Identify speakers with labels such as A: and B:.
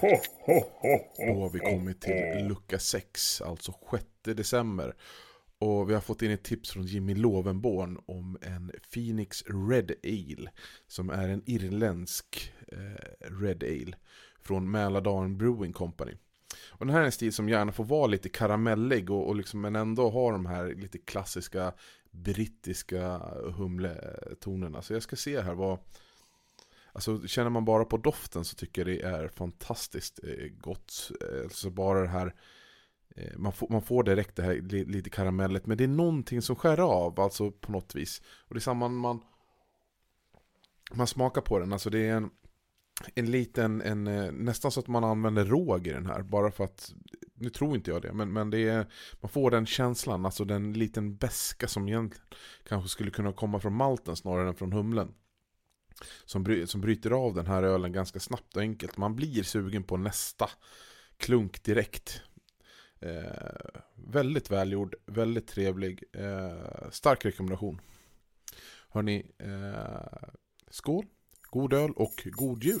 A: Då har vi kommit till lucka 6, alltså 6 december. Och vi har fått in ett tips från Jimmy Lovenborn om en Phoenix Red Ale. Som är en irländsk eh, Red Ale. Från Mälardalen Brewing Company. Och den här är en stil som gärna får vara lite karamellig och, och liksom, men ändå ha de här lite klassiska brittiska humletonerna. Så jag ska se här vad... Alltså känner man bara på doften så tycker jag det är fantastiskt eh, gott. Alltså bara det här... Eh, man får, man får direkt det här lite karamellet men det är någonting som skär av alltså på något vis. Och det är samma man, man smakar på den. Alltså det är en, en liten, en, nästan så att man använder råg i den här. Bara för att, nu tror inte jag det, men, men det är, man får den känslan, alltså den liten beska som egentligen kanske skulle kunna komma från malten snarare än från humlen. Som, bry, som bryter av den här ölen ganska snabbt och enkelt. Man blir sugen på nästa klunk direkt. Eh, väldigt välgjord, väldigt trevlig, eh, stark rekommendation. Hörni, eh, skål! God öl och god jul!